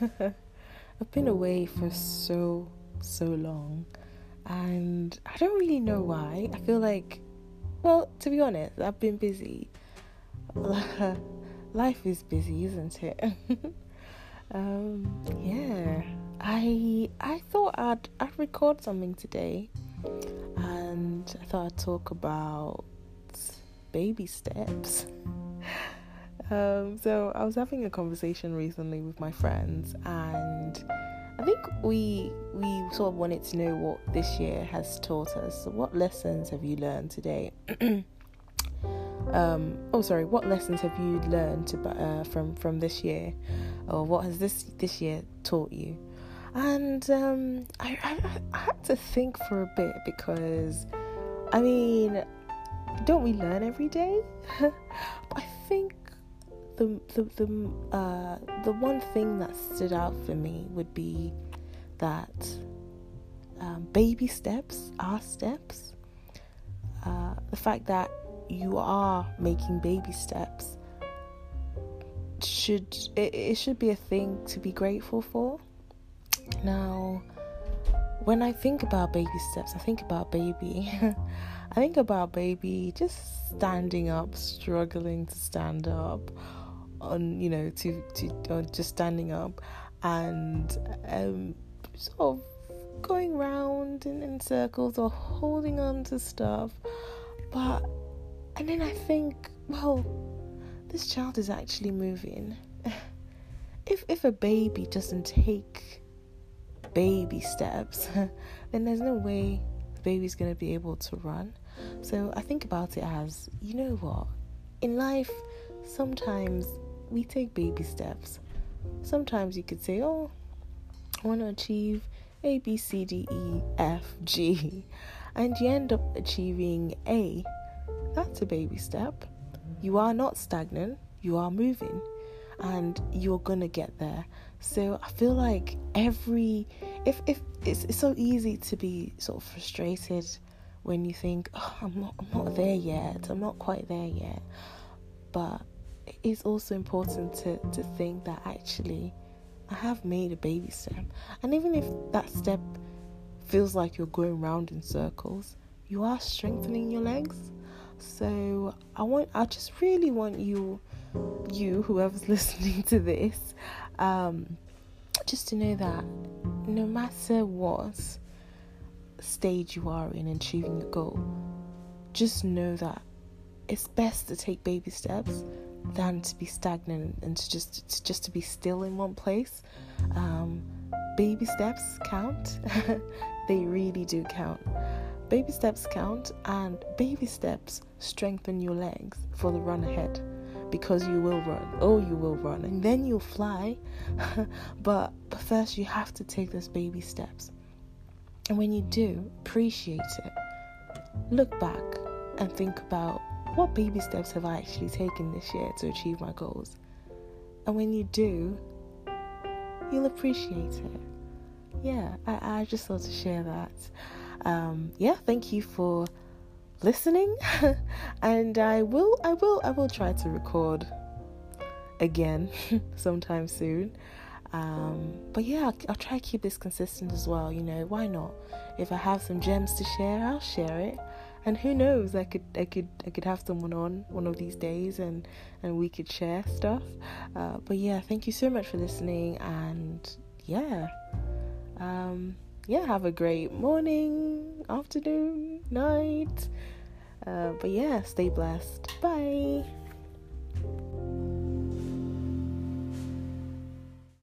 I've been away for so, so long, and I don't really know why. I feel like, well, to be honest, I've been busy. Life is busy, isn't it? um, yeah, I I thought I'd I'd record something today, and I thought I'd talk about baby steps. Um, so I was having a conversation recently with my friends, and I think we we sort of wanted to know what this year has taught us. So what lessons have you learned today? um, oh, sorry. What lessons have you learned to, uh, from from this year, or what has this this year taught you? And um, I, I I had to think for a bit because, I mean, don't we learn every day? I think the the the uh, the one thing that stood out for me would be that um, baby steps are steps. Uh, the fact that you are making baby steps should it, it should be a thing to be grateful for. Now, when I think about baby steps, I think about baby. I think about baby just standing up, struggling to stand up, on you know to to uh, just standing up and um, sort of going round in, in circles or holding on to stuff. But and then i think well this child is actually moving. If if a baby doesn't take baby steps then there's no way the baby's going to be able to run. So i think about it as you know what? In life sometimes we take baby steps. Sometimes you could say, Oh, I want to achieve A, B, C, D, E, F, G, and you end up achieving A. That's a baby step. You are not stagnant, you are moving, and you're gonna get there. So I feel like every if if it's, it's so easy to be sort of frustrated when you think oh, I'm not I'm not there yet I'm not quite there yet but it's also important to, to think that actually I have made a baby step. And even if that step feels like you're going round in circles, you are strengthening your legs. So I want I just really want you you whoever's listening to this um just to know that no matter what stage you are in achieving your goal, just know that it's best to take baby steps than to be stagnant and to just to just to be still in one place. Um, baby steps count. they really do count. Baby steps count, and baby steps strengthen your legs for the run ahead because you will run. Oh, you will run, and then you'll fly. but but first, you have to take those baby steps, and when you do, appreciate it. Look back and think about what baby steps have I actually taken this year to achieve my goals? And when you do, you'll appreciate it. Yeah, I, I just thought to share that. Um, yeah, thank you for listening, and I will, I will, I will try to record again sometime soon. Um, but yeah, I'll, I'll, try to keep this consistent as well. You know, why not? If I have some gems to share, I'll share it and who knows i could i could i could have someone on one of these days and and we could share stuff. Uh, but yeah thank you so much for listening and yeah. Um yeah have a great morning afternoon night. Uh, but yeah stay blessed. Bye